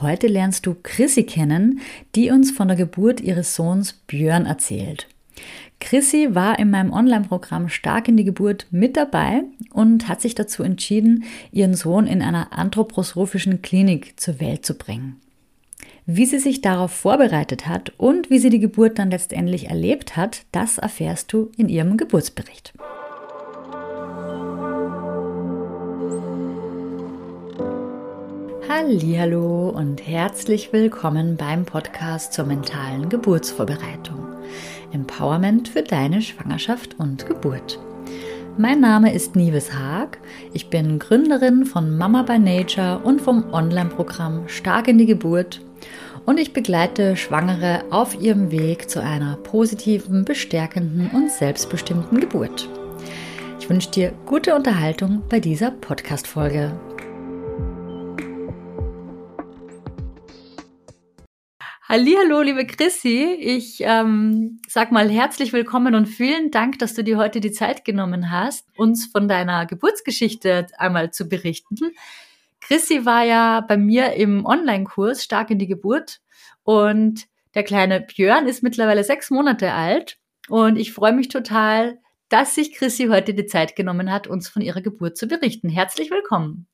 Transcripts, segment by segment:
Heute lernst du Chrissy kennen, die uns von der Geburt ihres Sohns Björn erzählt. Chrissy war in meinem Online-Programm Stark in die Geburt mit dabei und hat sich dazu entschieden, ihren Sohn in einer anthroposophischen Klinik zur Welt zu bringen. Wie sie sich darauf vorbereitet hat und wie sie die Geburt dann letztendlich erlebt hat, das erfährst du in ihrem Geburtsbericht. Hallo und herzlich willkommen beim Podcast zur mentalen Geburtsvorbereitung. Empowerment für deine Schwangerschaft und Geburt. Mein Name ist Nives Haag. Ich bin Gründerin von Mama by Nature und vom Online-Programm Stark in die Geburt. Und ich begleite Schwangere auf ihrem Weg zu einer positiven, bestärkenden und selbstbestimmten Geburt. Ich wünsche dir gute Unterhaltung bei dieser Podcast-Folge. Hallo, liebe Chrissy. Ich ähm, sag mal herzlich willkommen und vielen Dank, dass du dir heute die Zeit genommen hast, uns von deiner Geburtsgeschichte einmal zu berichten. Chrissy war ja bei mir im Online-Kurs Stark in die Geburt und der kleine Björn ist mittlerweile sechs Monate alt und ich freue mich total, dass sich Chrissy heute die Zeit genommen hat, uns von ihrer Geburt zu berichten. Herzlich willkommen.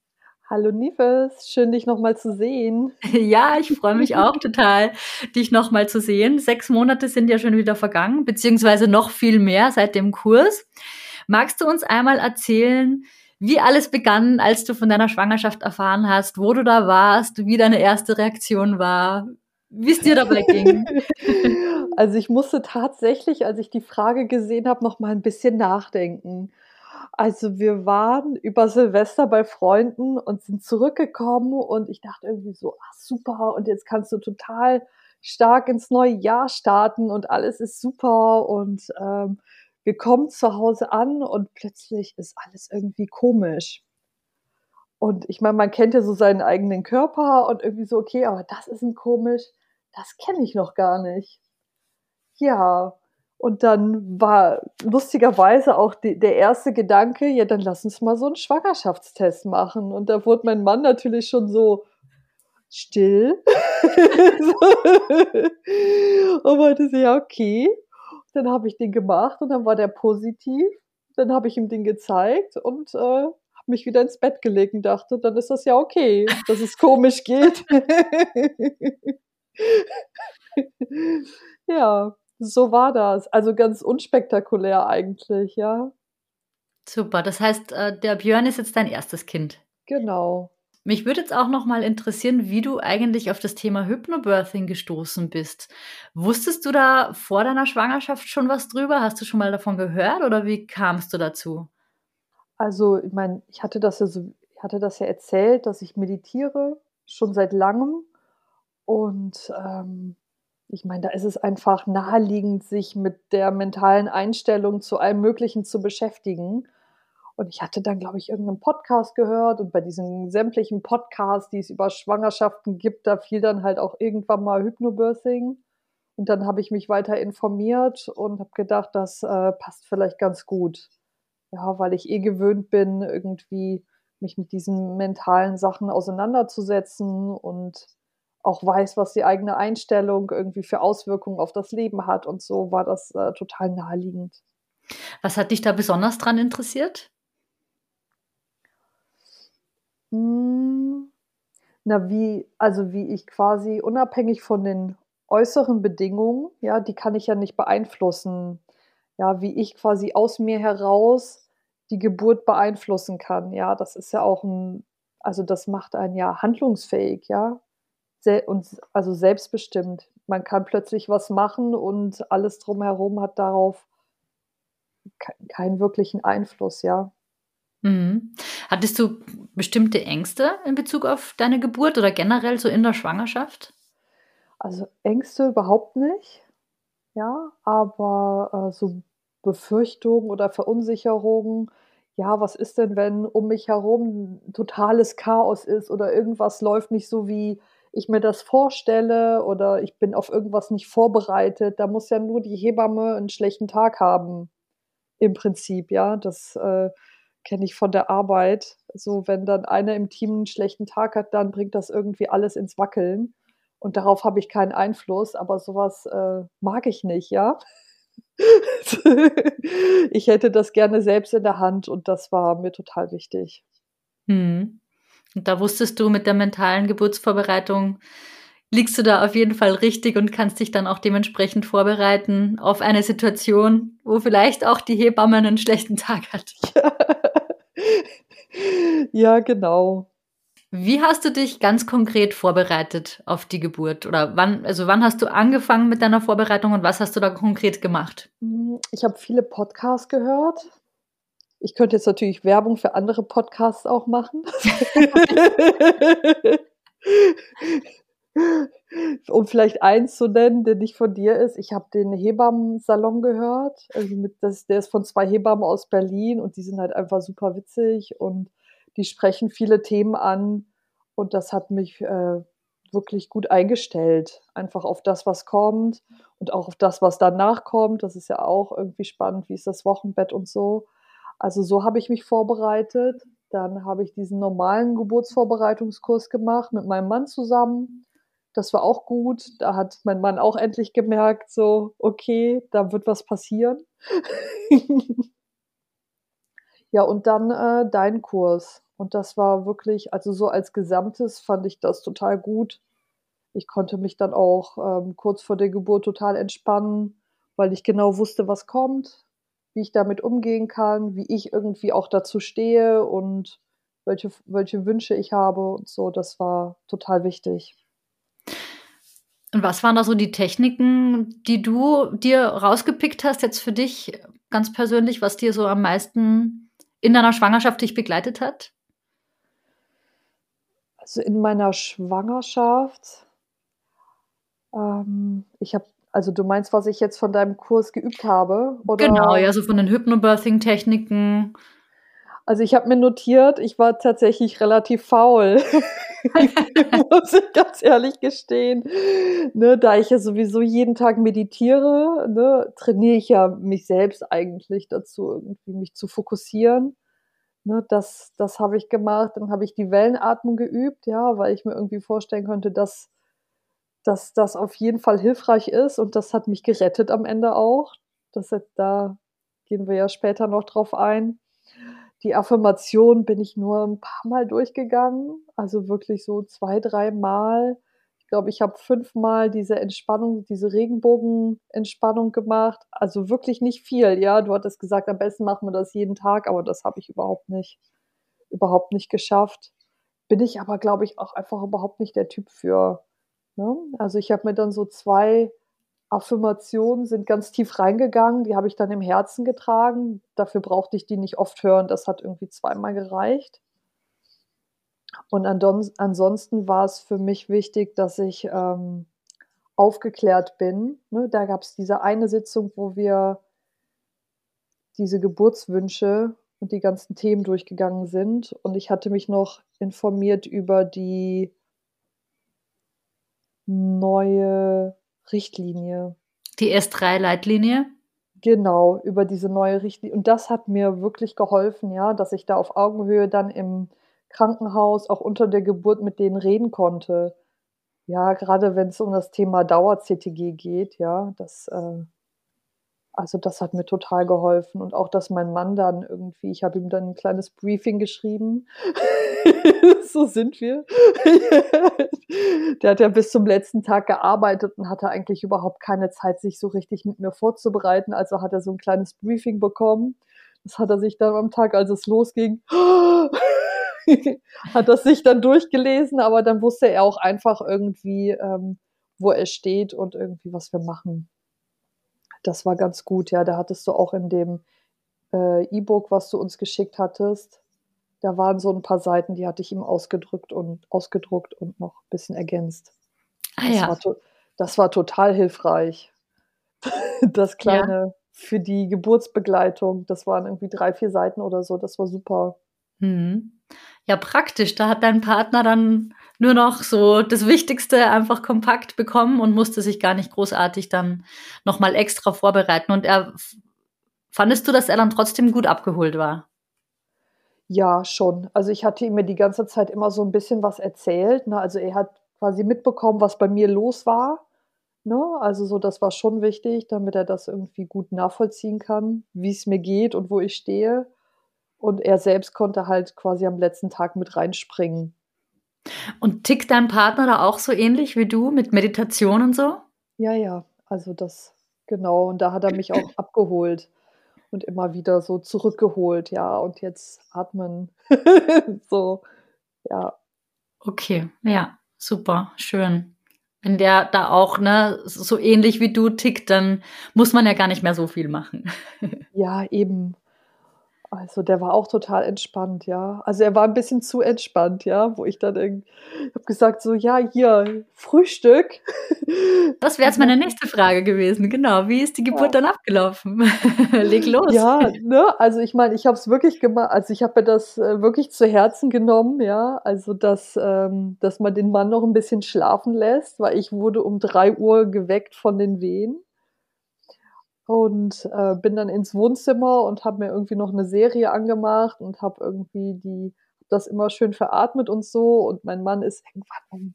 Hallo Nives, schön dich nochmal zu sehen. Ja, ich freue mich auch total, dich nochmal zu sehen. Sechs Monate sind ja schon wieder vergangen, beziehungsweise noch viel mehr seit dem Kurs. Magst du uns einmal erzählen, wie alles begann, als du von deiner Schwangerschaft erfahren hast, wo du da warst, wie deine erste Reaktion war, wie es dir dabei ging? Also ich musste tatsächlich, als ich die Frage gesehen habe, noch mal ein bisschen nachdenken. Also wir waren über Silvester bei Freunden und sind zurückgekommen und ich dachte irgendwie so, ach super, und jetzt kannst du total stark ins neue Jahr starten und alles ist super und ähm, wir kommen zu Hause an und plötzlich ist alles irgendwie komisch. Und ich meine, man kennt ja so seinen eigenen Körper und irgendwie so, okay, aber das ist ein komisch, das kenne ich noch gar nicht. Ja, und dann war lustigerweise auch die, der erste Gedanke, ja, dann lass uns mal so einen Schwangerschaftstest machen. Und da wurde mein Mann natürlich schon so still. und meinte sie, ja, okay. Dann habe ich den gemacht und dann war der positiv. Dann habe ich ihm den gezeigt und äh, habe mich wieder ins Bett gelegt und dachte, dann ist das ja okay, dass es komisch geht. ja. So war das. Also ganz unspektakulär eigentlich, ja. Super. Das heißt, äh, der Björn ist jetzt dein erstes Kind. Genau. Mich würde jetzt auch noch mal interessieren, wie du eigentlich auf das Thema Hypnobirthing gestoßen bist. Wusstest du da vor deiner Schwangerschaft schon was drüber? Hast du schon mal davon gehört oder wie kamst du dazu? Also, ich meine, ich hatte das ja so, ich hatte das ja erzählt, dass ich meditiere schon seit langem und ähm, ich meine, da ist es einfach naheliegend, sich mit der mentalen Einstellung zu allem Möglichen zu beschäftigen. Und ich hatte dann, glaube ich, irgendeinen Podcast gehört und bei diesen sämtlichen Podcasts, die es über Schwangerschaften gibt, da fiel dann halt auch irgendwann mal Hypnobirthing. Und dann habe ich mich weiter informiert und habe gedacht, das äh, passt vielleicht ganz gut. Ja, weil ich eh gewöhnt bin, irgendwie mich mit diesen mentalen Sachen auseinanderzusetzen und auch weiß, was die eigene Einstellung irgendwie für Auswirkungen auf das Leben hat. Und so war das äh, total naheliegend. Was hat dich da besonders dran interessiert? Hm, na, wie, also wie ich quasi unabhängig von den äußeren Bedingungen, ja, die kann ich ja nicht beeinflussen, ja, wie ich quasi aus mir heraus die Geburt beeinflussen kann, ja, das ist ja auch ein, also das macht einen ja handlungsfähig, ja, und also selbstbestimmt. Man kann plötzlich was machen und alles drumherum hat darauf keinen wirklichen Einfluss, ja. Mhm. Hattest du bestimmte Ängste in Bezug auf deine Geburt oder generell so in der Schwangerschaft? Also Ängste überhaupt nicht, ja, aber äh, so Befürchtungen oder Verunsicherungen, ja, was ist denn, wenn um mich herum totales Chaos ist oder irgendwas läuft nicht so, wie ich mir das vorstelle oder ich bin auf irgendwas nicht vorbereitet. Da muss ja nur die Hebamme einen schlechten Tag haben. Im Prinzip, ja. Das äh, kenne ich von der Arbeit. so wenn dann einer im Team einen schlechten Tag hat, dann bringt das irgendwie alles ins Wackeln. Und darauf habe ich keinen Einfluss, aber sowas äh, mag ich nicht, ja. ich hätte das gerne selbst in der Hand und das war mir total wichtig. Hm. Und da wusstest du mit der mentalen Geburtsvorbereitung, liegst du da auf jeden Fall richtig und kannst dich dann auch dementsprechend vorbereiten auf eine Situation, wo vielleicht auch die Hebamme einen schlechten Tag hat. ja, genau. Wie hast du dich ganz konkret vorbereitet auf die Geburt? Oder wann, also wann hast du angefangen mit deiner Vorbereitung und was hast du da konkret gemacht? Ich habe viele Podcasts gehört. Ich könnte jetzt natürlich Werbung für andere Podcasts auch machen. um vielleicht eins zu nennen, der nicht von dir ist. Ich habe den Hebammen-Salon gehört. Also mit, das, der ist von zwei Hebammen aus Berlin und die sind halt einfach super witzig und die sprechen viele Themen an. Und das hat mich äh, wirklich gut eingestellt. Einfach auf das, was kommt und auch auf das, was danach kommt. Das ist ja auch irgendwie spannend. Wie ist das Wochenbett und so. Also so habe ich mich vorbereitet. Dann habe ich diesen normalen Geburtsvorbereitungskurs gemacht mit meinem Mann zusammen. Das war auch gut. Da hat mein Mann auch endlich gemerkt, so, okay, da wird was passieren. ja, und dann äh, dein Kurs. Und das war wirklich, also so als Gesamtes fand ich das total gut. Ich konnte mich dann auch ähm, kurz vor der Geburt total entspannen, weil ich genau wusste, was kommt, wie ich damit umgehen kann, wie ich irgendwie auch dazu stehe und welche, welche Wünsche ich habe und so. Das war total wichtig. Und was waren da so die Techniken, die du dir rausgepickt hast, jetzt für dich ganz persönlich, was dir so am meisten in deiner Schwangerschaft dich begleitet hat? Also in meiner Schwangerschaft, ähm, ich habe, also du meinst, was ich jetzt von deinem Kurs geübt habe? Oder? Genau, ja, so von den Hypnobirthing-Techniken. Also ich habe mir notiert, ich war tatsächlich relativ faul. muss ich ganz ehrlich gestehen. Ne, da ich ja sowieso jeden Tag meditiere, ne, trainiere ich ja mich selbst eigentlich dazu, irgendwie mich zu fokussieren. Ne, das das habe ich gemacht. Dann habe ich die Wellenatmung geübt, ja, weil ich mir irgendwie vorstellen konnte, dass, dass das auf jeden Fall hilfreich ist. Und das hat mich gerettet am Ende auch. Das, da gehen wir ja später noch drauf ein. Die Affirmation bin ich nur ein paar Mal durchgegangen, also wirklich so zwei, drei Mal. Ich glaube, ich habe fünfmal diese Entspannung, diese Regenbogenentspannung gemacht. Also wirklich nicht viel, ja. Du hattest gesagt, am besten machen wir das jeden Tag, aber das habe ich überhaupt nicht, überhaupt nicht geschafft. Bin ich aber, glaube ich, auch einfach überhaupt nicht der Typ für. Ne? Also ich habe mir dann so zwei Affirmationen sind ganz tief reingegangen. Die habe ich dann im Herzen getragen. Dafür brauchte ich die nicht oft hören. Das hat irgendwie zweimal gereicht. Und ansonsten war es für mich wichtig, dass ich ähm, aufgeklärt bin. Ne, da gab es diese eine Sitzung, wo wir diese Geburtswünsche und die ganzen Themen durchgegangen sind. Und ich hatte mich noch informiert über die neue Richtlinie. Die S3-Leitlinie? Genau, über diese neue Richtlinie. Und das hat mir wirklich geholfen, ja, dass ich da auf Augenhöhe dann im Krankenhaus auch unter der Geburt mit denen reden konnte. Ja, gerade wenn es um das Thema Dauer-CTG geht, ja, das, äh, also das hat mir total geholfen. Und auch, dass mein Mann dann irgendwie, ich habe ihm dann ein kleines Briefing geschrieben. so sind wir. Der hat ja bis zum letzten Tag gearbeitet und hatte eigentlich überhaupt keine Zeit, sich so richtig mit mir vorzubereiten. Also hat er so ein kleines Briefing bekommen. Das hat er sich dann am Tag, als es losging, hat das sich dann durchgelesen, aber dann wusste er auch einfach irgendwie, ähm, wo er steht und irgendwie, was wir machen. Das war ganz gut, ja. Da hattest du auch in dem äh, E-Book, was du uns geschickt hattest, da waren so ein paar Seiten, die hatte ich ihm ausgedrückt und ausgedruckt und noch ein bisschen ergänzt. Ah, ja. das, war das war total hilfreich. Das kleine ja. für die Geburtsbegleitung, das waren irgendwie drei, vier Seiten oder so, das war super. Mhm. Ja, praktisch. Da hat dein Partner dann nur noch so das Wichtigste einfach kompakt bekommen und musste sich gar nicht großartig dann nochmal extra vorbereiten. Und er, fandest du, dass er dann trotzdem gut abgeholt war? Ja, schon. Also, ich hatte ihm ja die ganze Zeit immer so 'n bisschen was erzählt, ne? Also, er hat quasi mitbekommen, was bei mir los war, ne? Also, so das war schon wichtig, damit er das irgendwie gut nachvollziehen kann, wie's mir geht und wo ich stehe. Und er selbst konnte halt quasi am letzten Tag mit reinspringen. Und tickt dein Partner da auch so ähnlich wie du mit Meditation und so? Ja, ja, also das genau, und da hat er mich auch abgeholt und immer wieder so zurückgeholt, ja, und jetzt atmen. So, ja. Okay, ja, super, schön. Wenn der da auch, ne, so ähnlich wie du tickt, dann muss man ja gar nicht mehr so viel machen. Ja, eben. Also, der war auch total entspannt, ja. Also, er war 'n bisschen zu entspannt, ja, wo ich dann irgend habe gesagt so: „Ja, hier Frühstück.“ Das wäre jetzt meine nächste Frage gewesen, genau. Wie ist die Geburt Ja. dann abgelaufen? Leg los. Ja, ne? Also, ich meine, ich habe es wirklich gema also, ich habe mir das, äh, wirklich zu Herzen genommen, ja, also, dass ähm, dass man den Mann noch 'n bisschen schlafen lässt, weil ich wurde um 3:00 geweckt von den Wehen. Und, äh, bin dann ins Wohnzimmer und habe mir irgendwie noch 'ne Serie angemacht und habe irgendwie die das immer schön veratmet und so. Und mein Mann ist irgendwann um,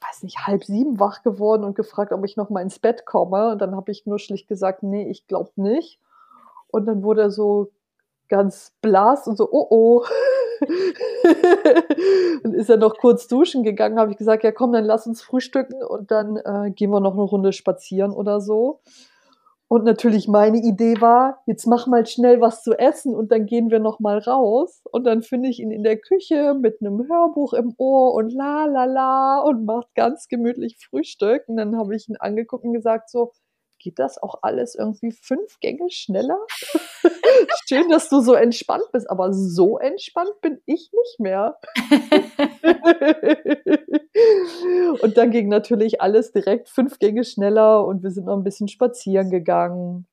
weiß nicht, 6:30 wach geworden und gefragt, ob ich noch mal ins Bett komme. Und dann habe ich nur schlicht gesagt: „Ne, ich glaube nicht.“ Und dann wurde er so ganz blass und so: „Oh, oh.“ Dann ist er noch kurz duschen gegangen, habe ich gesagt: „Ja, komm, dann lass uns frühstücken und dann, äh, gehen wir noch 'ne Runde spazieren oder so.“ Und natürlich meine Idee war: „Jetzt mach mal schnell was zu essen und dann gehen wir noch mal raus.“ Und dann finde ich ihn in der Küche mit 'nem Hörbuch im Ohr und la la la und macht ganz gemütlich Frühstück. Und dann habe ich ihn angeguckt und gesagt so: „Geht das auch alles irgendwie 5 Gänge schneller? Schön, dass du so entspannt bist, aber so entspannt bin ich nicht mehr.“ Und dann ging natürlich alles direkt 5 Gänge schneller und wir sind noch 'n bisschen spazieren gegangen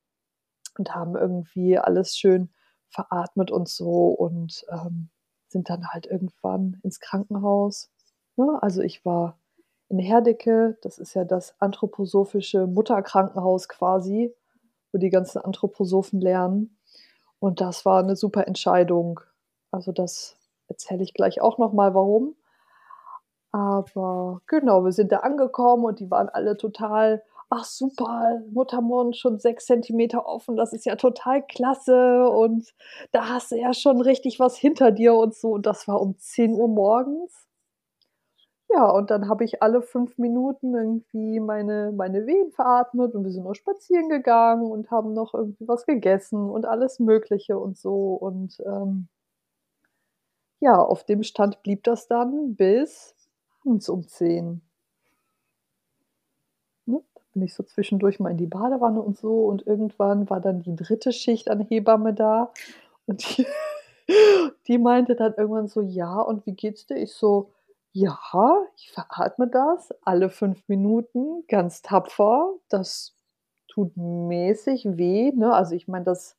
und haben irgendwie alles schön veratmet und so und, ähm, sind dann halt irgendwann ins Krankenhaus, ne? Also, ich war in Herdecke, das ist ja das anthroposophische Mutterkrankenhaus quasi, wo die ganzen Anthroposophen lernen. Und das war 'ne super Entscheidung. Also, das erzähle ich gleich auch noch mal, warum. Aber genau, wir sind da angekommen und die waren alle total: „Ach super, Muttermund schon 6 Zentimeter offen, das ist ja total klasse und da hast du ja schon richtig was hinter dir“ und so. Und das war um 10:00 morgens. Ja, und dann habe ich alle 5 Minuten irgendwie meine meine Wehen veratmet und wir sind noch spazieren gegangen und haben noch irgendwie was gegessen und alles Mögliche und so. Und, ähm ja, auf dem Stand blieb das dann bis abends um 10. Ne? Da bin ich so zwischendurch mal in die Badewanne und so und irgendwann war dann die 3. Schicht an Hebamme da und die die meinte dann irgendwann so: „Ja, und wie geht's dir?“ Ich so: „Ja, ich veratme das alle 5 Minuten ganz tapfer. Das tut mäßig weh“, ne? Also, ich meine, das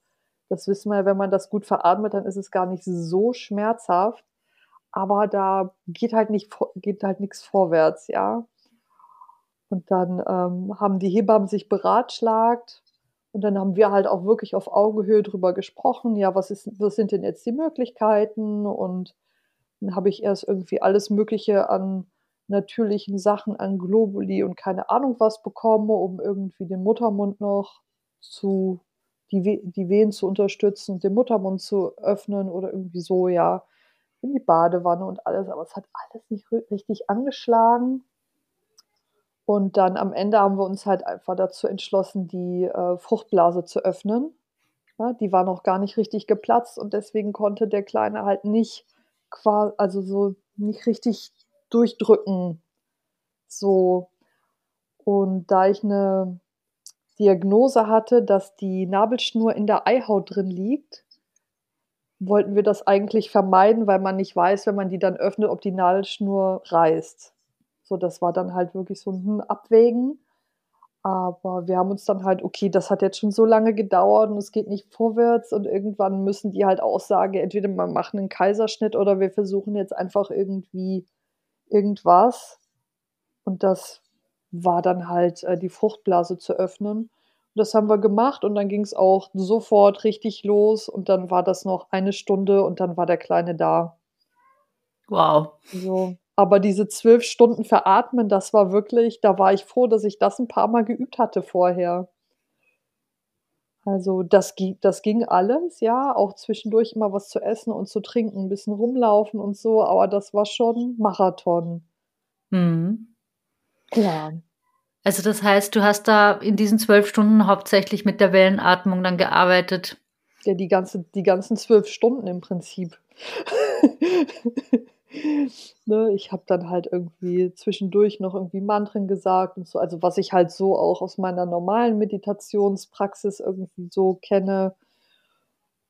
das wissen wir ja, wenn man das gut veratmet, dann ist es gar nicht so schmerzhaft, aber da geht halt nicht geht halt nix vorwärts, ja? Und dann, ähm, haben die Hebammen sich beratschlagt und dann haben wir halt auch wirklich auf Augenhöhe drüber gesprochen: „Ja, was ist was sind denn jetzt die Möglichkeiten?“ Und habe ich erst irgendwie alles Mögliche an natürlichen Sachen, an Globuli und keine Ahnung was bekommen, um irgendwie den Muttermund noch zu die die Wehen zu unterstützen, den Muttermund zu öffnen oder irgendwie so, ja, in die Badewanne und alles, aber es hat alles nicht ri richtig angeschlagen. Und dann am Ende haben wir uns halt einfach dazu entschlossen, die, äh, Fruchtblase zu öffnen, ne? Die war noch gar nicht richtig geplatzt und deswegen konnte der Kleine halt nicht qua also, so nicht richtig durchdrücken, so. Und da ich 'ne Diagnose hatte, dass die Nabelschnur in der Eihaut drin liegt, wollten wir das eigentlich vermeiden, weil man nicht weiß, wenn man die dann öffnet, ob die Nabelschnur reißt. So, das war dann halt wirklich so 'n, hm, Abwägen. Aber wir haben uns dann halt okay, das hat jetzt schon so lange gedauert und es geht nicht vorwärts und irgendwann müssen die halt auch sagen, entweder wir machen 'nen Kaiserschnitt oder wir versuchen jetzt einfach irgendwie irgendwas. Und das war dann halt, äh, die Fruchtblase zu öffnen. Das haben wir gemacht und dann ging's auch sofort richtig los und dann war das noch eine Stunde und dann war der Kleine da. Wow. So. Aber diese 12 Stunden veratmen, das war wirklich da war ich froh, dass ich das 'n paarmal geübt hatte vorher. Also, das das ging alles, ja, auch zwischendurch immer was zu essen und zu trinken, 'n bisschen rumlaufen und so, aber das war schon Marathon. Mhm. Ja. Also, das heißt, du hast da in diesen 12 Stunden hauptsächlich mit der Wellenatmung dann gearbeitet? Ja, die ganze die ganzen 12 Stunden im Prinzip. Ne, ich habe dann halt irgendwie zwischendurch noch irgendwie Mantren gesagt und so, also, was ich halt so auch aus meiner normalen Meditationspraxis irgendwie so kenne.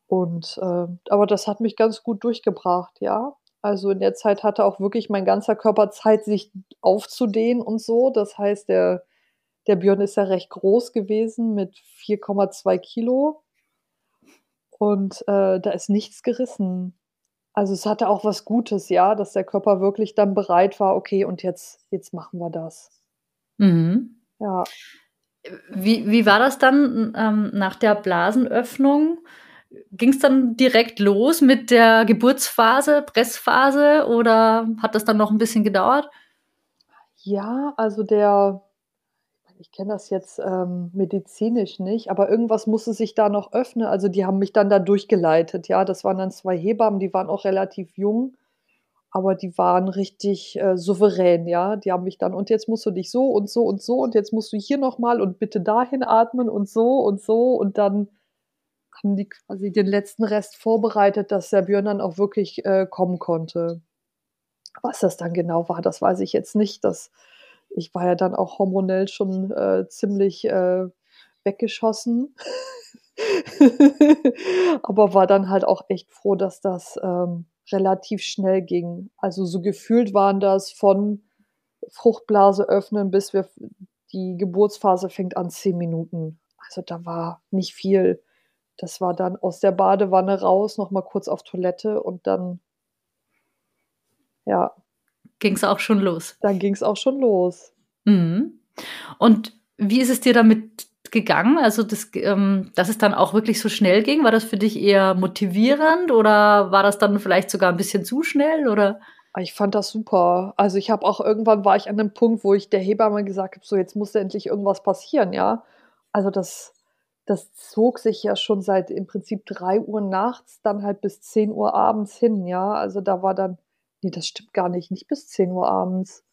Und, ähm aber das hat mich ganz gut durchgebracht, ja. Also, in der Zeit hatte auch wirklich mein ganzer Körper Zeit, sich aufzudehnen und so. Das heißt, der der Björn ist ja recht groß gewesen mit 4,2 Kilo. Und, äh, da ist nichts gerissen. Also, es hatte auch was Gutes, ja, dass der Körper wirklich dann bereit war: „Okay, und jetzt jetzt machen wir das.“ Mhm. Ja. Wie wie war das dann, ähm, nach der Blasenöffnung? Ging's dann direkt los mit der Geburtsphase, Pressphase oder hat das dann noch 'n bisschen gedauert? Ja, also, der ich kenne das jetzt, ähm, medizinisch nicht, aber irgendwas musste sich da noch öffnen. Also, die haben mich dann da durchgeleitet, ja. Das waren dann 2 Hebammen, die waren auch relativ jung, aber die waren richtig, äh, souverän, ja. Die haben mich dann: „Und jetzt musst du dich so und so und so und jetzt musst du hier noch mal und bitte dahin atmen und so und so.“ Und dann haben die quasi den letzten Rest vorbereitet, dass der Björn dann auch wirklich, äh, kommen konnte. Was das dann genau war, das weiß ich jetzt nicht. Das ich war ja dann auch hormonell schon, äh, ziemlich, äh, weggeschossen. Aber war dann halt auch echt froh, dass das, ähm, relativ schnell ging. Also, so gefühlt waren das von Fruchtblase öffnen, bis wir die Geburtsphase fängt an 10 Minuten. Also, da war nicht viel. Das war dann aus der Badewanne raus, noch mal kurz auf Toilette und dann ja. Ging's auch schon los? Dann ging's auch schon los. Mhm. Und wie ist es dir damit gegangen? Also, das ähm, dass es dann auch wirklich so schnell ging? War das für dich eher motivierend oder war das dann vielleicht sogar 'n bisschen zu schnell, oder? Ah, ich fand das super. Also, ich habe auch irgendwann war ich an 'nem Punkt, wo ich der Hebamme gesagt habe: „So, jetzt muss endlich irgendwas passieren“, ja? Also, das das zog sich ja schon seit im Prinzip 3:00 nachts dann halt bis 10:00 abends hin, ja? Also, da war dann ne, das stimmt gar nicht, nicht bis 10:00 abends.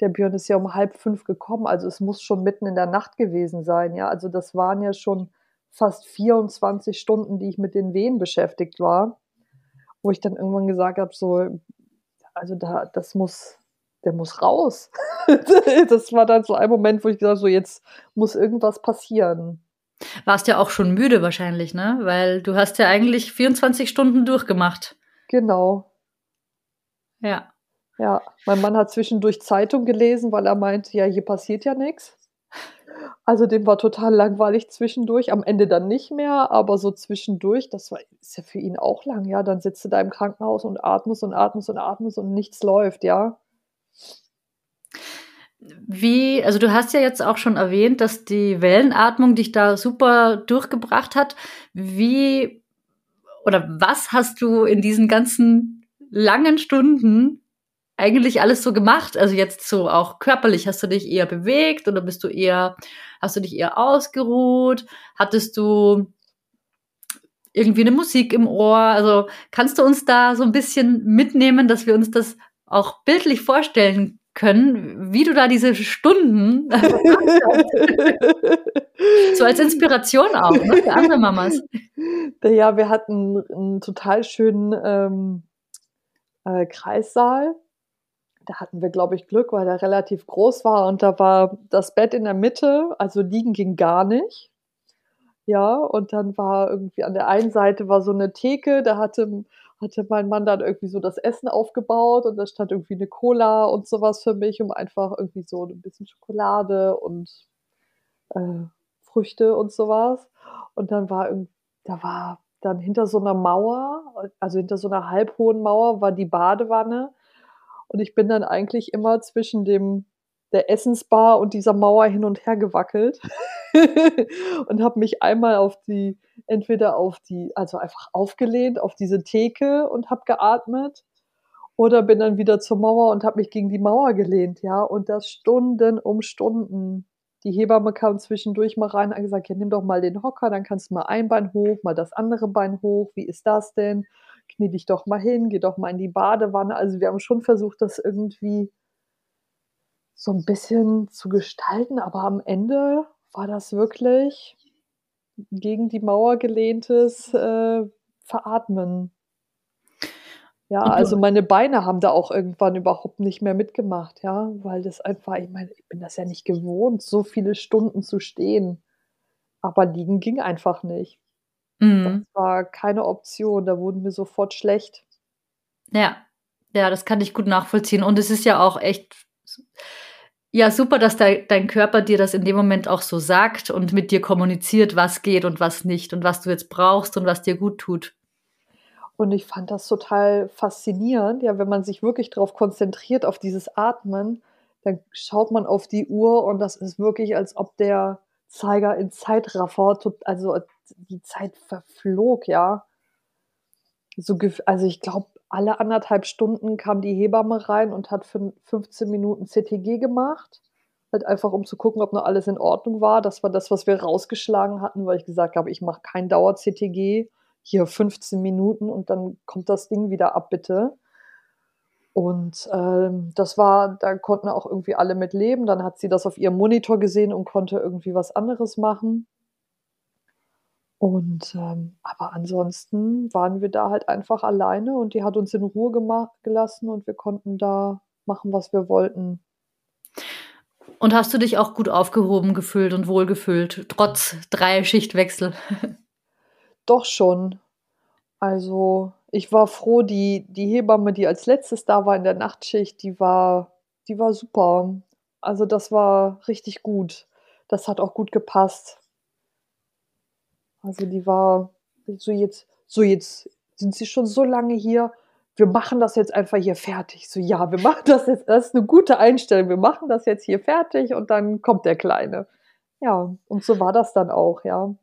Der Björn ist ja um 4:30 gekommen, also, es muss schon mitten in der Nacht gewesen sein, ja? Also, das waren ja schon fast 24 Stunden, die ich mit den Wehen beschäftigt war, wo ich dann irgendwann gesagt habe, so: „Also, da das muss der muss raus.“ Das war dann so ein Moment, wo ich gesagt habe: „So, jetzt muss irgendwas passieren.“ Warst ja auch schon müde wahrscheinlich, ne? Weil du hast ja eigentlich 24 Stunden durchgemacht. Genau. Ja. Ja, mein Mann hat zwischendurch Zeitung gelesen, weil er meinte: „Ja, hier passiert ja nix.“ Also, dem war total langweilig zwischendurch, am Ende dann nicht mehr, aber so zwischendurch, das war ist ja für ihn auch lang, ja? Dann sitzt du da im Krankenhaus und atmest und atmest und atmest und nichts läuft, ja? Wie also, du hast ja jetzt auch schon erwähnt, dass die Wellenatmung dich da super durchgebracht hat. Wie oder was hast du in diesen ganzen langen Stunden eigentlich alles so gemacht? Also, jetzt so auch körperlich, hast du dich eher bewegt oder bist du eher hast du dich eher ausgeruht? Hattest du irgendwie 'ne Musik im Ohr? Also, kannst du uns da so 'n bisschen mitnehmen, dass wir uns das auch bildlich vorstellen können, wie du da diese Stunden So als Inspiration auch, ne, für andere Mamas. Ja, wir hatten 'n total schönen, ähm, äh, Kreissaal. Da hatten wir, glaube ich, Glück, weil der relativ groß war und da war das Bett in der Mitte, also, liegen ging gar nicht. Ja, und dann war irgendwie an der einen Seite war so 'ne Theke, da hatte hatte mein Mann dann irgendwie so das Essen aufgebaut und da stand irgendwie 'ne Cola und so was für mich, um einfach irgendwie so 'n bisschen Schokolade und, äh, Früchte und so was. Und dann war irgend da war dann hinter so 'ner Mauer also, hinter so 'ner halbhohen Mauer war die Badewanne und ich bin dann eigentlich immer zwischen dem der Essensbar und dieser Mauer hin und her gewackelt. und habe mich einmal auf die, entweder auf die, also einfach aufgelehnt auf diese Theke und habe geatmet oder bin dann wieder zur Mauer und habe mich gegen die Mauer gelehnt, ja, und das Stunden um Stunden. Die Hebamme kam zwischendurch mal rein und gesagt, ja, nimm doch mal den Hocker, dann kannst du mal ein Bein hoch, mal das andere Bein hoch, wie ist das denn? Knie dich doch mal hin, geh doch mal in die Badewanne. Also wir haben schon versucht, das irgendwie so ein bisschen zu gestalten, aber am Ende war das wirklich gegen die Mauer gelehntes äh, Veratmen. Ja, also meine Beine haben da auch irgendwann überhaupt nicht mehr mitgemacht, ja, weil das einfach, ich meine, ich bin das ja nicht gewohnt, so viele Stunden zu stehen. Aber liegen ging einfach nicht. Mhm. Das war keine Option, da wurden wir sofort schlecht. Ja, ja, das kann ich gut nachvollziehen. Und es ist ja auch echt, ja, super, dass de dein Körper dir das in dem Moment auch so sagt und mit dir kommuniziert, was geht und was nicht und was du jetzt brauchst und was dir gut tut. Und ich fand das total faszinierend, ja, wenn man sich wirklich darauf konzentriert, auf dieses Atmen, dann schaut man auf die Uhr und das ist wirklich, als ob der Zeiger in Zeitraffer, also die Zeit verflog, ja. So, also ich glaube, alle anderthalb Stunden kam die Hebamme rein und hat für 15 Minuten CTG gemacht. Halt einfach, um zu gucken, ob noch alles in Ordnung war. Das war das, was wir rausgeschlagen hatten, weil ich gesagt habe, ich mache kein Dauer-CTG hier 15 Minuten und dann kommt das Ding wieder ab, bitte. Und ähm, das war, da konnten auch irgendwie alle mit leben. Dann hat sie das auf ihrem Monitor gesehen und konnte irgendwie was anderes machen. Und ähm, aber ansonsten waren wir da halt einfach alleine und die hat uns in Ruhe gelassen und wir konnten da machen, was wir wollten. Und hast du dich auch gut aufgehoben gefühlt und wohlgefühlt, trotz drei Schichtwechsel? Doch schon. Also, ich war froh, die die Hebamme, die als Letztes da war in der Nachtschicht, die war die war super. Also, das war richtig gut. Das hat auch gut gepasst. Also, die war so jetzt so jetzt sind Sie schon so lange hier, wir machen das jetzt einfach hier fertig. So, ja, wir machen das jetzt das ist 'ne gute Einstellung. Wir machen das jetzt hier fertig und dann kommt der Kleine. Ja, und so war das dann auch, ja.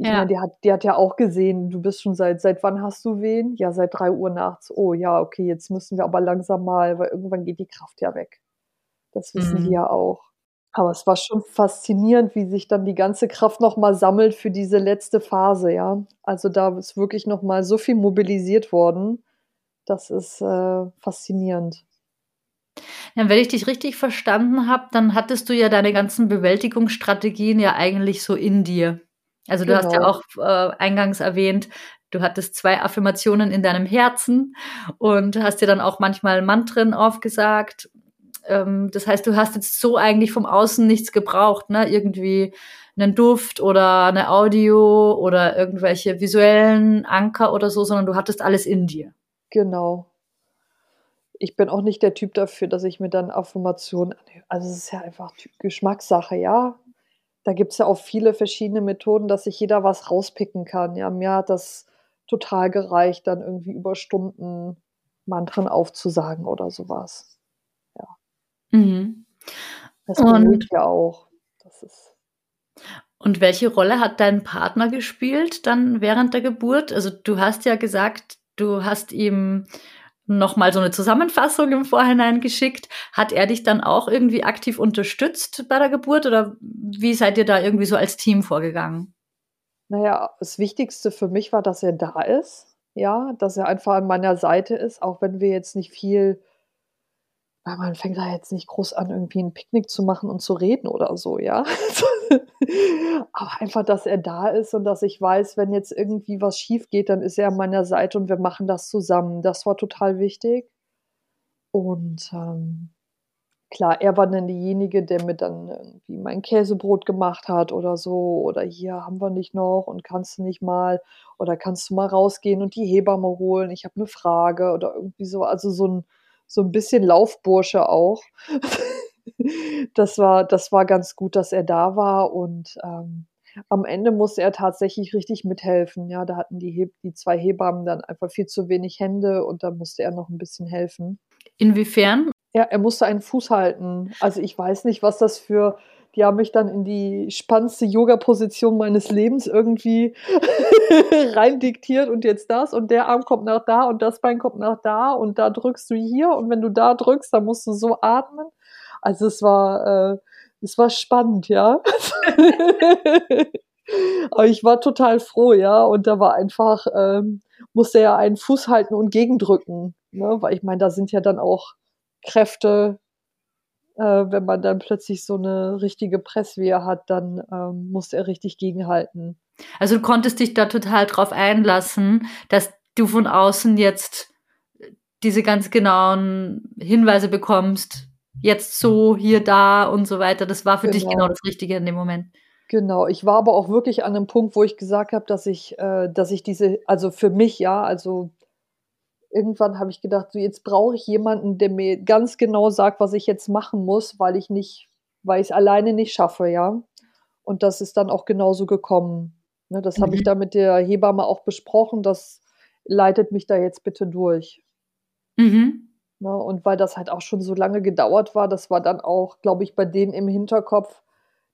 Ich Ja. meine, die hat die hat ja auch gesehen, du bist schon seit seit wann hast du Wehen? Ja, seit drei Uhr nachts. Oh ja, okay, jetzt müssen wir aber langsam mal, weil irgendwann geht die Kraft ja weg. Das wissen die Mhm. ja auch. Aber es war schon faszinierend, wie sich dann die ganze Kraft noch mal sammelt für diese letzte Phase, ja. Also, da ist wirklich noch mal so viel mobilisiert worden. Das ist, äh, faszinierend. Ja, wenn ich dich richtig verstanden habe, dann hattest du ja deine ganzen Bewältigungsstrategien ja eigentlich so in dir. Also, du hast ja Genau. auch, äh, eingangs erwähnt, du hattest 2 Affirmationen in deinem Herzen und hast dir dann auch manchmal Mantren aufgesagt. Ähm, das heißt, du hast jetzt so eigentlich vom Außen nichts gebraucht, ne? Irgendwie 'nen Duft oder 'ne Audio oder irgendwelche visuellen Anker oder so, sondern du hattest alles in dir. Genau. Ich bin auch nicht der Typ dafür, dass ich mir dann Affirmationen anhöre. Also, es ist ja einfach Geschmackssache, ja. Da gibt's ja auch viele verschiedene Methoden, dass sich jeder was rauspicken kann, ja. Mir hat das total gereicht, dann irgendwie über Stunden Mantren aufzusagen oder so was. Ja. Mhm. Das Und ja auch. Das ist Und welche Rolle hat dein Partner gespielt dann während der Geburt? Also, du hast ja gesagt, du hast ihm noch mal so 'ne Zusammenfassung im Vorhinein geschickt. Hat er dich dann auch irgendwie aktiv unterstützt bei der Geburt oder wie seid ihr da irgendwie so als Team vorgegangen? Na ja, das Wichtigste für mich war, dass er da ist, ja, dass er einfach an meiner Seite ist, auch wenn wir jetzt nicht viel weil man fängt da jetzt nicht groß an, irgendwie 'n Picknick zu machen und zu reden oder so, ja. Aber einfach, dass er da ist und dass ich weiß, wenn jetzt irgendwie was schiefgeht, dann ist er an meiner Seite und wir machen das zusammen. Das war total wichtig. Und, ähm, klar, er war dann derjenige, der mir dann irgendwie mein Käsebrot gemacht hat oder so oder: „Hier haben wir nicht noch und kannst du nicht mal oder kannst du mal rausgehen und die Hebamme holen? Ich habe 'ne Frage“ oder irgendwie so. Also, so 'n so 'n bisschen Laufbursche auch. Das war das war ganz gut, dass er da war und, ähm, am Ende musste er tatsächlich richtig mithelfen, ja. Da hatten die die 2 Hebammen dann einfach viel zu wenig Hände und da musste er noch 'n bisschen helfen. Inwiefern? Ja, er musste einen Fuß halten. Also, ich weiß nicht, was das für die haben mich dann in die spannendste Yoga-Position meines Lebens irgendwie rein diktiert und jetzt das und der Arm kommt nach da und das Bein kommt nach da und da drückst du hier und wenn du da drückst, dann musst du so atmen. Also es war, äh, es war spannend, ja. Aber ich war total froh, ja. Und da war einfach, ähm, musste er einen Fuß halten und gegendrücken. Ne? Weil ich meine, da sind ja dann auch Kräfte, äh, wenn man dann plötzlich so eine richtige Presswehe hat, dann ähm, musste er richtig gegenhalten. Also du konntest dich da total drauf einlassen, dass du von außen jetzt diese ganz genauen Hinweise bekommst, jetzt so, hier, da und so weiter. Das war für genau. dich genau das Richtige in dem Moment. Genau, ich war aber auch wirklich an einem Punkt, wo ich gesagt habe, dass ich, äh, dass ich diese, also für mich, ja, also irgendwann habe ich gedacht, so jetzt brauche ich jemanden, der mir ganz genau sagt, was ich jetzt machen muss, weil ich nicht, weil ich es alleine nicht schaffe, ja. Und das ist dann auch genauso gekommen. Ne, das mhm. habe ich mhm. da mit der Hebamme auch besprochen. Das leitet mich da jetzt bitte durch. Mhm. Ne, und weil das halt auch schon so lange gedauert war, das war dann auch, glaube ich, bei denen im Hinterkopf,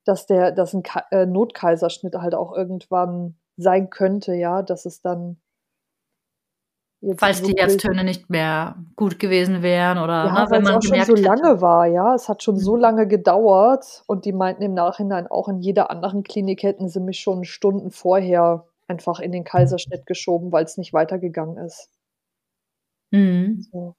dass der, dass ein Ka äh, Notkaiserschnitt halt auch irgendwann sein könnte, ja, dass es dann Falls die Herztöne nicht mehr gut gewesen wären oder ja, ne, wenn man es auch schon so lange hätte. war, ja, es hat schon so mhm. lange gedauert und die meinten im Nachhinein auch in jeder anderen Klinik hätten sie mich schon Stunden vorher einfach in den Kaiserschnitt geschoben, weil es nicht weitergegangen ist. Mhm. So.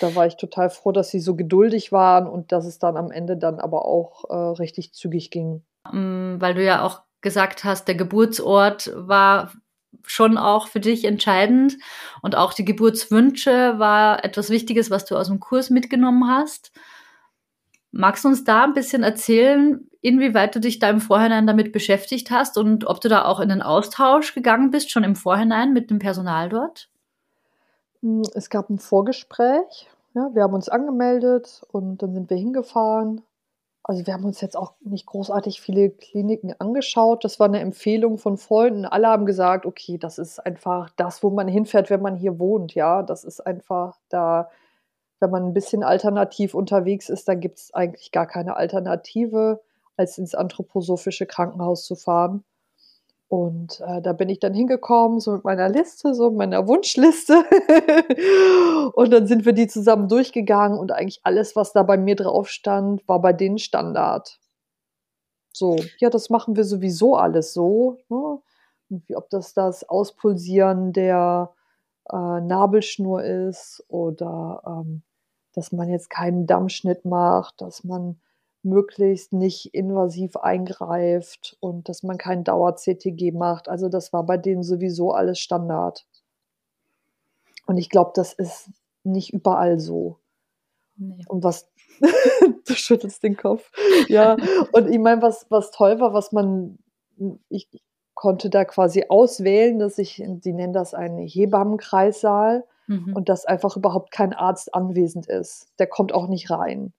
Da war ich total froh, dass sie so geduldig waren und dass es dann am Ende dann aber auch äh, richtig zügig ging. Mm, weil du ja auch gesagt hast, der Geburtsort war schon auch für dich entscheidend und auch die Geburtswünsche war etwas Wichtiges, was du aus dem Kurs mitgenommen hast. Magst du uns da ein bisschen erzählen, inwieweit du dich da im Vorhinein damit beschäftigt hast und ob du da auch in den Austausch gegangen bist, schon im Vorhinein mit dem Personal dort? Hm, es gab ein Vorgespräch. Ja, wir haben uns angemeldet und dann sind wir hingefahren. Also, wir haben uns jetzt auch nicht großartig viele Kliniken angeschaut. Das war eine Empfehlung von Freunden. Alle haben gesagt: „Okay, das ist einfach das, wo man hinfährt, wenn man hier wohnt“, ja? Das ist einfach da wenn man ein bisschen alternativ unterwegs ist, dann gibt es eigentlich gar keine Alternative, als ins anthroposophische Krankenhaus zu fahren. Und äh, da bin ich dann hingekommen, so mit meiner Liste, so meiner Wunschliste. und dann sind wir die zusammen durchgegangen und eigentlich alles, was da bei mir drauf stand, war bei denen Standard. So, ja, das machen wir sowieso alles so. Ne? Wie, ob das das Auspulsieren der äh, Nabelschnur ist oder ähm, dass man jetzt keinen Dammschnitt macht, dass man möglichst nicht invasiv eingreift und dass man kein Dauer-CTG macht. Also das war bei denen sowieso alles Standard. Und ich glaube, das ist nicht überall so. Nee. Und was, du schüttelst den Kopf. Ja, und ich meine, was, was toll war, was man, ich konnte da quasi auswählen, dass ich, die nennen das einen Hebammenkreissaal mhm. und dass einfach überhaupt kein Arzt anwesend ist. Der kommt auch nicht rein.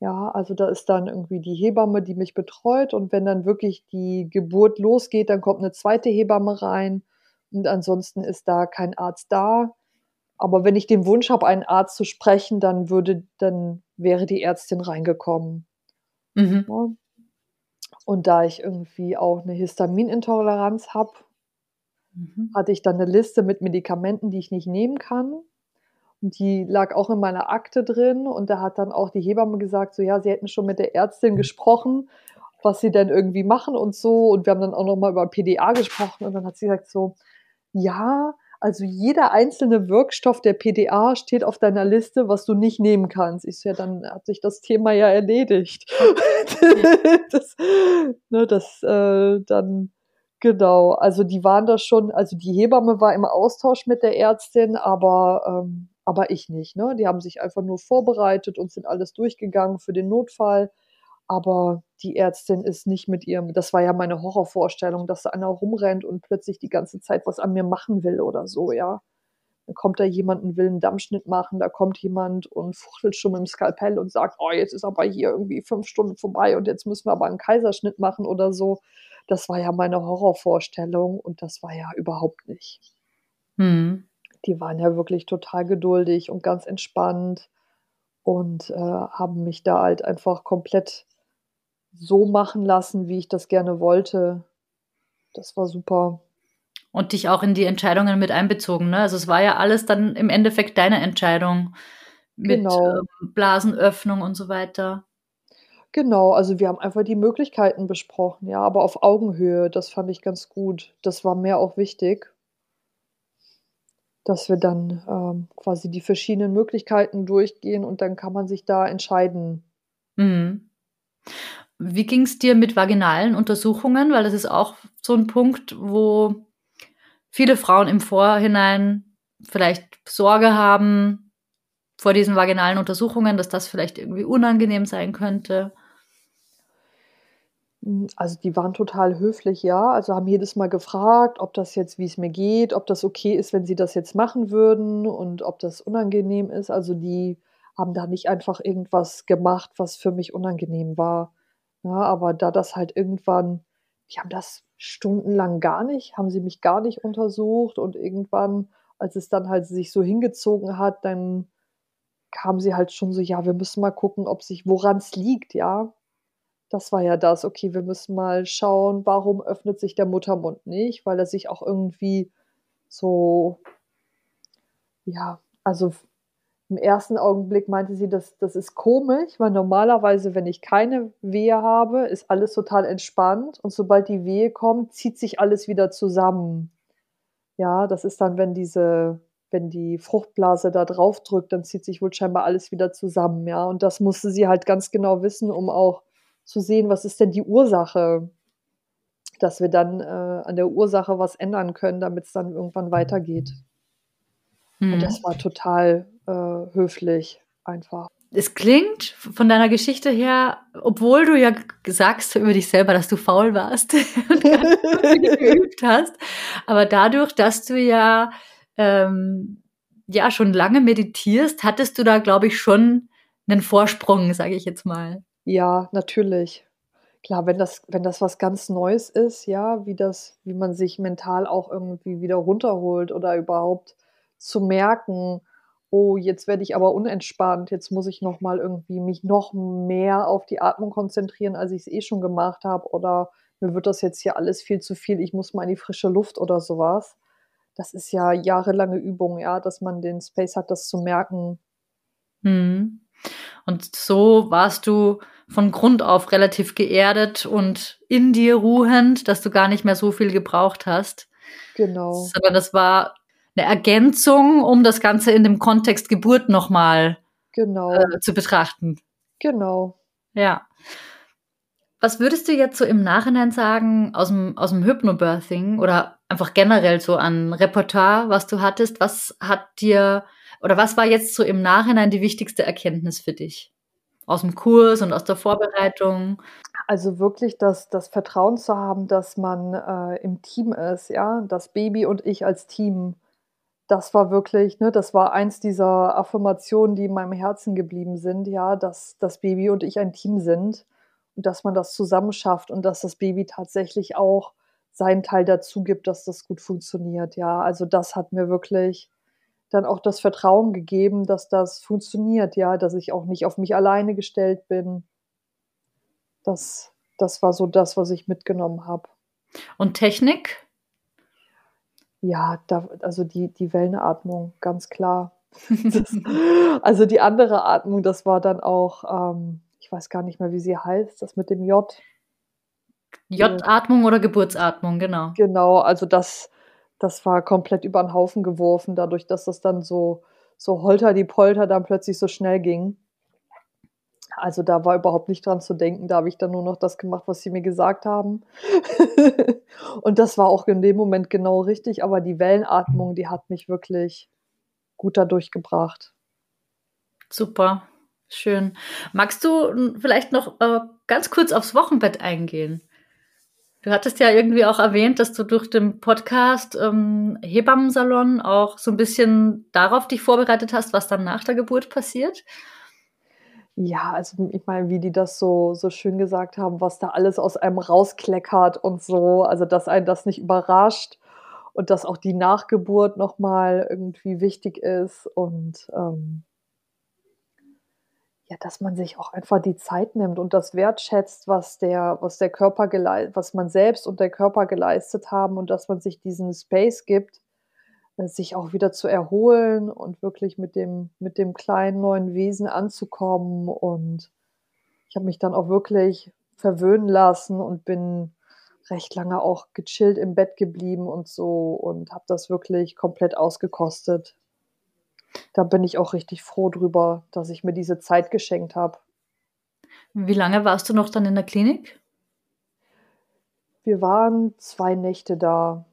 Ja, also da ist dann irgendwie die Hebamme, die mich betreut und wenn dann wirklich die Geburt losgeht, dann kommt eine zweite Hebamme rein und ansonsten ist da kein Arzt da. Aber wenn ich den Wunsch habe, einen Arzt zu sprechen, dann würde, dann wäre die Ärztin reingekommen. Mhm. Ja. Und da ich irgendwie auch eine Histaminintoleranz habe, mhm. hatte ich dann eine Liste mit Medikamenten, die ich nicht nehmen kann. Die lag auch in meiner Akte drin und da hat dann auch die Hebamme gesagt, so ja, sie hätten schon mit der Ärztin gesprochen, was sie denn irgendwie machen und so. Und wir haben dann auch nochmal über PDA gesprochen und dann hat sie gesagt so, ja, also jeder einzelne Wirkstoff der PDA steht auf deiner Liste, was du nicht nehmen kannst. Ich so, ja, dann hat sich das Thema ja erledigt. das, ne, das äh, dann genau. Also die waren da schon, also die Hebamme war im Austausch mit der Ärztin, aber ähm, aber ich nicht. Ne? Die haben sich einfach nur vorbereitet und sind alles durchgegangen für den Notfall. Aber die Ärztin ist nicht mit ihrem, das war ja meine Horrorvorstellung, dass da einer rumrennt und plötzlich die ganze Zeit was an mir machen will oder so, ja. Dann kommt da jemand und will einen Dammschnitt machen, da kommt jemand und fuchtelt schon mit dem Skalpell und sagt, oh, jetzt ist aber hier irgendwie fünf Stunden vorbei und jetzt müssen wir aber einen Kaiserschnitt machen oder so. Das war ja meine Horrorvorstellung und das war ja überhaupt nicht. Hm die waren ja wirklich total geduldig und ganz entspannt und äh, haben mich da halt einfach komplett so machen lassen, wie ich das gerne wollte. Das war super. Und dich auch in die Entscheidungen mit einbezogen, ne? Also es war ja alles dann im Endeffekt deine Entscheidung mit Genau. ähm, Blasenöffnung und so weiter. Genau, also wir haben einfach die Möglichkeiten besprochen, ja, aber auf Augenhöhe. Das fand ich ganz gut. Das war mir auch wichtig. Dass wir dann, ähm, quasi die verschiedenen Möglichkeiten durchgehen und dann kann man sich da entscheiden. Mhm. Wie ging's dir mit vaginalen Untersuchungen? Weil das ist auch so 'n Punkt, wo viele Frauen im Vorhinein vielleicht Sorge haben vor diesen vaginalen Untersuchungen, dass das vielleicht irgendwie unangenehm sein könnte. Hm, also, die waren total höflich, ja. Also, haben jedes Mal gefragt, ob das jetzt wie's mir geht, ob das okay ist, wenn sie das jetzt machen würden und ob das unangenehm ist. Also, die haben da nicht einfach irgendwas gemacht, was für mich unangenehm war, ne? Aber da das halt irgendwann die haben das stundenlang gar nicht haben sie mich gar nicht untersucht und irgendwann, als es dann halt sich so hingezogen hat, dann kamen sie halt schon so: „Ja, wir müssen mal gucken, ob sich woran's liegt“, ja? Das war ja das: „Okay, wir müssen mal schauen, warum öffnet sich der Muttermund nicht?“ Weil er sich auch irgendwie so ja, also im ersten Augenblick meinte sie, das das ist komisch, weil normalerweise, wenn ich keine Wehe habe, ist alles total entspannt und sobald die Wehe kommt, zieht sich alles wieder zusammen. Ja, das ist dann, wenn diese wenn die Fruchtblase da drauf drückt, dann zieht sich wohl scheinbar alles wieder zusammen, ja? Und das musste sie halt ganz genau wissen, um auch zu sehen, was ist denn die Ursache? Dass wir dann, äh, an der Ursache was ändern können, damit's dann irgendwann weitergeht. Und Mhm. das war total, äh, höflich einfach. Es klingt von deiner Geschichte her, obwohl du ja sagst über dich selber, dass du faul warst und geübt hast, aber dadurch, dass du ja, ähm, ja, schon lange meditierst, hattest du da, glaube ich, schon 'nen Vorsprung, sage ich jetzt mal. Ja, natürlich. Klar, wenn das wenn das was ganz Neues ist, ja, wie das wie man sich mental auch irgendwie wieder runterholt oder überhaupt zu merken: „Oh, jetzt werde ich aber unentspannt. Jetzt muss ich noch mal irgendwie mich noch mehr auf die Atmung konzentrieren, als ich's eh schon gemacht habe“, oder „Mir wird das jetzt hier alles viel zu viel. Ich muss mal in die frische Luft“, oder so was. Das ist ja jahrelange Übung, ja, dass man den Space hat, das zu merken. Mhm. Und so warst du von Grund auf relativ geerdet und in dir ruhend, dass du gar nicht mehr so viel gebraucht hast. Genau. Sondern das war 'ne Ergänzung, um das Ganze in dem Kontext Geburt noch mal, Genau. äh, zu betrachten. Genau. Ja. Was würdest du jetzt so im Nachhinein sagen aus'm aus'm Hypnobirthing oder einfach generell so an Repertoire, was du hattest? Was hat dir oder was war jetzt so im Nachhinein die wichtigste Erkenntnis für dich aus'm Kurs und aus der Vorbereitung? Also, wirklich das das Vertrauen zu haben, dass man, äh, im Team ist, ja? Das Baby und ich als Team. Das war wirklich ne, das war eins dieser Affirmationen, die in meinem Herzen geblieben sind, ja, dass das Baby und ich ein Team sind und dass man das zusammen schafft und dass das Baby tatsächlich auch seinen Teil dazu gibt, dass das gut funktioniert, ja? Also, das hat mir wirklich dann auch das Vertrauen gegeben, dass das funktioniert, ja, dass ich auch nicht auf mich alleine gestellt bin. Das das war so das, was ich mitgenommen habe. Und Technik? Ja, da also, die die Wellenatmung, ganz klar. Das also, die andere Atmung, das war dann auch, ähm ich weiß gar nicht mehr, wie sie heißt, das mit dem J. J-Atmung oder Geburtsatmung, genau. Genau, also, das das war komplett über 'n Haufen geworfen, dadurch, dass das dann so so holter-die-Polter dann plötzlich so schnell ging. Also, da war überhaupt nicht dran zu denken. Da habe ich dann nur noch das gemacht, was sie mir gesagt haben. Und das war auch in dem Moment genau richtig, aber die Wellenatmung, die hat mich wirklich gut da durchgebracht. Super, schön. Magst du, vielleicht noch, äh, ganz kurz aufs Wochenbett eingehen? Du hattest ja irgendwie auch erwähnt, dass du durch den Podcast, ähm, Hebammensalon auch so 'n bisschen darauf dich vorbereitet hast, was dann nach der Geburt passiert? Ja, also, ich meine, wie die das so so schön gesagt haben, was da alles aus einem rauskleckert und so, also, dass einen das nicht überrascht und dass auch die Nachgeburt noch mal irgendwie wichtig ist und, ähm ja, dass man sich auch einfach die Zeit nimmt und das wertschätzt, was der was der Körper gelei was man selbst und der Körper geleistet haben und dass man sich diesen Space gibt, äh, sich auch wieder zu erholen und wirklich mit dem mit dem kleinen neuen Wesen anzukommen. Und ich habe mich dann auch wirklich verwöhnen lassen und bin recht lange auch gechillt im Bett geblieben und so und habe das wirklich komplett ausgekostet. Da bin ich auch richtig froh drüber, dass ich mir diese Zeit geschenkt habe. Wie lange warst du noch dann in der Klinik? Wir waren zwei Nächte da.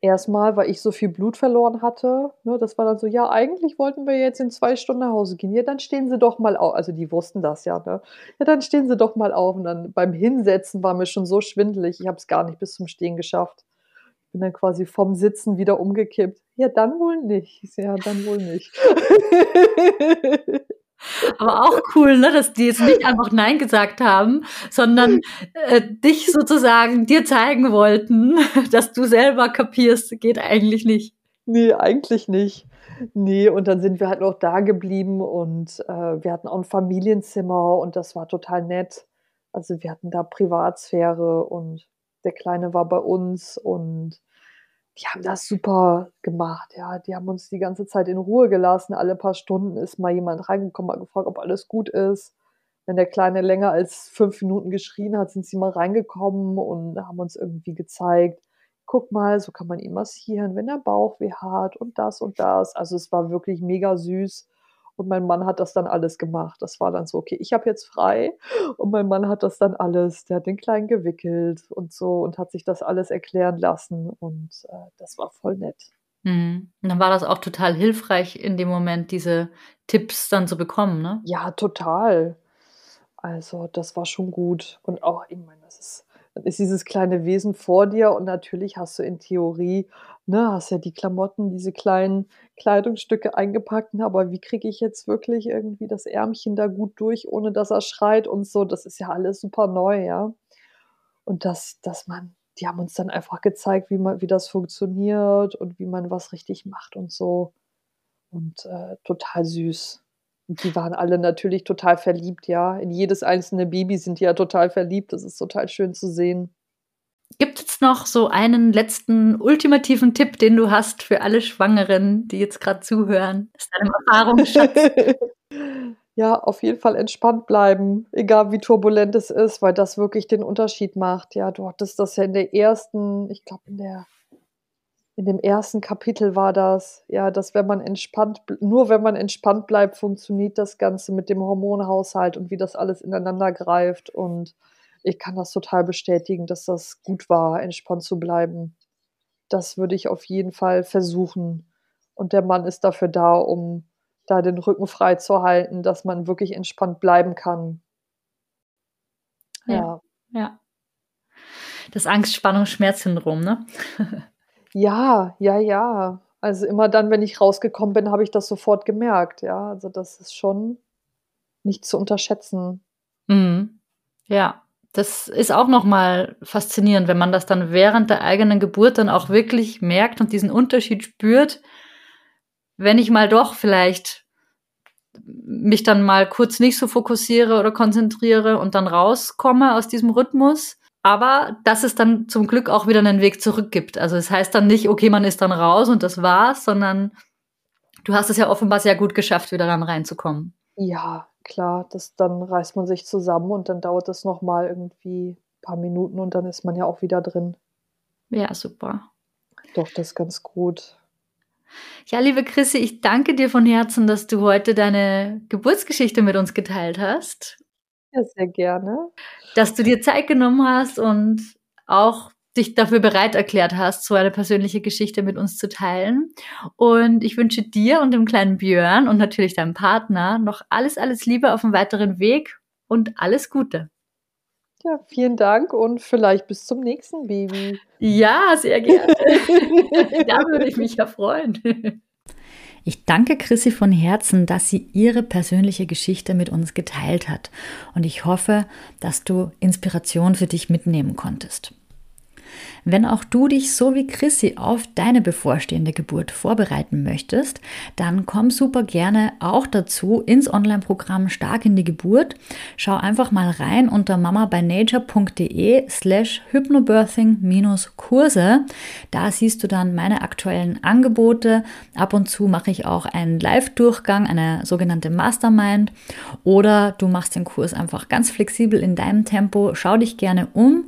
Erstmal, weil ich so viel Blut verloren hatte. Ne, das war dann so, ja, eigentlich wollten wir jetzt in zwei Stunden nach Hause gehen. Ja, dann stehen Sie doch mal auf. Also die wussten das ja, ne? Ja, dann stehen Sie doch mal auf. Und dann beim Hinsetzen war mir schon so schwindelig. Ich habe es gar nicht bis zum Stehen geschafft. Bin dann quasi vom Sitzen wieder umgekippt. Ja, dann wohl nicht. Ja, dann wohl nicht. Aber auch cool, ne, dass die jetzt nicht einfach Nein gesagt haben, sondern äh, dich sozusagen dir zeigen wollten, dass du selber kapierst, geht eigentlich nicht. Nee, eigentlich nicht. Nee, und dann sind wir halt noch da geblieben und äh, wir hatten auch ein Familienzimmer und das war total nett. Also wir hatten da Privatsphäre und der Kleine war bei uns und die haben das super gemacht, ja. Die haben uns die ganze Zeit in Ruhe gelassen. Alle paar Stunden ist mal jemand reingekommen, hat gefragt, ob alles gut ist. Wenn der Kleine länger als fünf Minuten geschrien hat, sind sie mal reingekommen und haben uns irgendwie gezeigt, guck mal, so kann man ihn massieren, wenn der Bauch weh hat und das und das. Also es war wirklich mega süß. Und mein Mann hat das dann alles gemacht. Das war dann so, okay, ich habe jetzt frei. Und mein Mann hat das dann alles, der hat den Kleinen gewickelt und so und hat sich das alles erklären lassen. Und äh, das war voll nett. Mhm. Und dann war das auch total hilfreich in dem Moment, diese Tipps dann zu bekommen, ne? Ja, total. Also das war schon gut. Und auch, ich meine, das ist dann ist dieses kleine Wesen vor dir und natürlich hast du in Theorie, ne, hast ja die Klamotten, diese kleinen Kleidungsstücke eingepackt, ne, aber wie kriege ich jetzt wirklich irgendwie das Ärmchen da gut durch, ohne dass er schreit und so, das ist ja alles super neu, ja. Und das, dass man, die haben uns dann einfach gezeigt, wie man, wie das funktioniert und wie man was richtig macht und so. Und äh, total süß. Die waren alle natürlich total verliebt, ja. In jedes einzelne Baby sind die ja total verliebt. Das ist total schön zu sehen. Gibt es noch so einen letzten ultimativen Tipp, den du hast für alle Schwangeren, die jetzt gerade zuhören? Ist deinem Erfahrungsschatz. ja, auf jeden Fall entspannt bleiben, egal wie turbulent es ist, weil das wirklich den Unterschied macht. Ja, du hattest das ja in der ersten, ich glaube in der in dem ersten Kapitel war das, ja, dass wenn man entspannt, nur wenn man entspannt bleibt, funktioniert das Ganze mit dem Hormonhaushalt und wie das alles ineinander greift. Und ich kann das total bestätigen, dass das gut war, entspannt zu bleiben. Das würde ich auf jeden Fall versuchen. Und der Mann ist dafür da, um da den Rücken frei zu halten, dass man wirklich entspannt bleiben kann. Ja. Ja. ja. Das Angst-Spannung-Schmerz-Syndrom, ne? Ja, ja, ja. Also immer dann, wenn ich rausgekommen bin, habe ich das sofort gemerkt, ja. Also das ist schon nicht zu unterschätzen. Mhm. Ja, das ist auch nochmal faszinierend, wenn man das dann während der eigenen Geburt dann auch wirklich merkt und diesen Unterschied spürt, wenn ich mal doch vielleicht mich dann mal kurz nicht so fokussiere oder konzentriere und dann rauskomme aus diesem Rhythmus, aber dass es dann zum Glück auch wieder einen Weg zurück gibt. Also es das heißt dann nicht, okay, man ist dann raus und das war's, sondern du hast es ja offenbar sehr gut geschafft, wieder dann reinzukommen. Ja, klar, das, dann reißt man sich zusammen und dann dauert es nochmal irgendwie ein paar Minuten und dann ist man ja auch wieder drin. Ja, super. Doch, das ist ganz gut. Ja, liebe Chrissy, ich danke dir von Herzen, dass du heute deine Geburtsgeschichte mit uns geteilt hast. Ja, sehr gerne. Dass du dir Zeit genommen hast und auch dich dafür bereit erklärt hast, so eine persönliche Geschichte mit uns zu teilen. Und ich wünsche dir und dem kleinen Björn und natürlich deinem Partner noch alles, alles Liebe auf dem weiteren Weg und alles Gute. Ja, vielen Dank und vielleicht bis zum nächsten Baby. Ja, sehr gerne. da würde ich mich ja freuen. Ich danke Chrissy von Herzen, dass sie ihre persönliche Geschichte mit uns geteilt hat. Und ich hoffe, dass du Inspiration für dich mitnehmen konntest. Wenn auch du dich so wie Chrissy auf deine bevorstehende Geburt vorbereiten möchtest, dann komm super gerne auch dazu ins Online-Programm Stark in die Geburt. Schau einfach mal rein unter mamabynature.de slash hypnobirthing-Kurse. Da siehst du dann meine aktuellen Angebote. Ab und zu mache ich auch einen Live-Durchgang, eine sogenannte Mastermind. Oder du machst den Kurs einfach ganz flexibel in deinem Tempo. Schau dich gerne um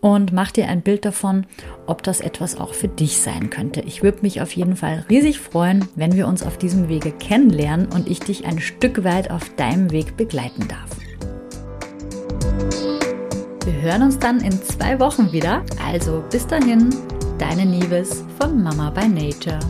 und mach dir ein Bild davon, ob das etwas auch für dich sein könnte. Ich würde mich auf jeden Fall riesig freuen, wenn wir uns auf diesem Wege kennenlernen und ich dich ein Stück weit auf deinem Weg begleiten darf. Wir hören uns dann in zwei Wochen wieder. Also bis dahin, deine Nieves von Mama by Nature.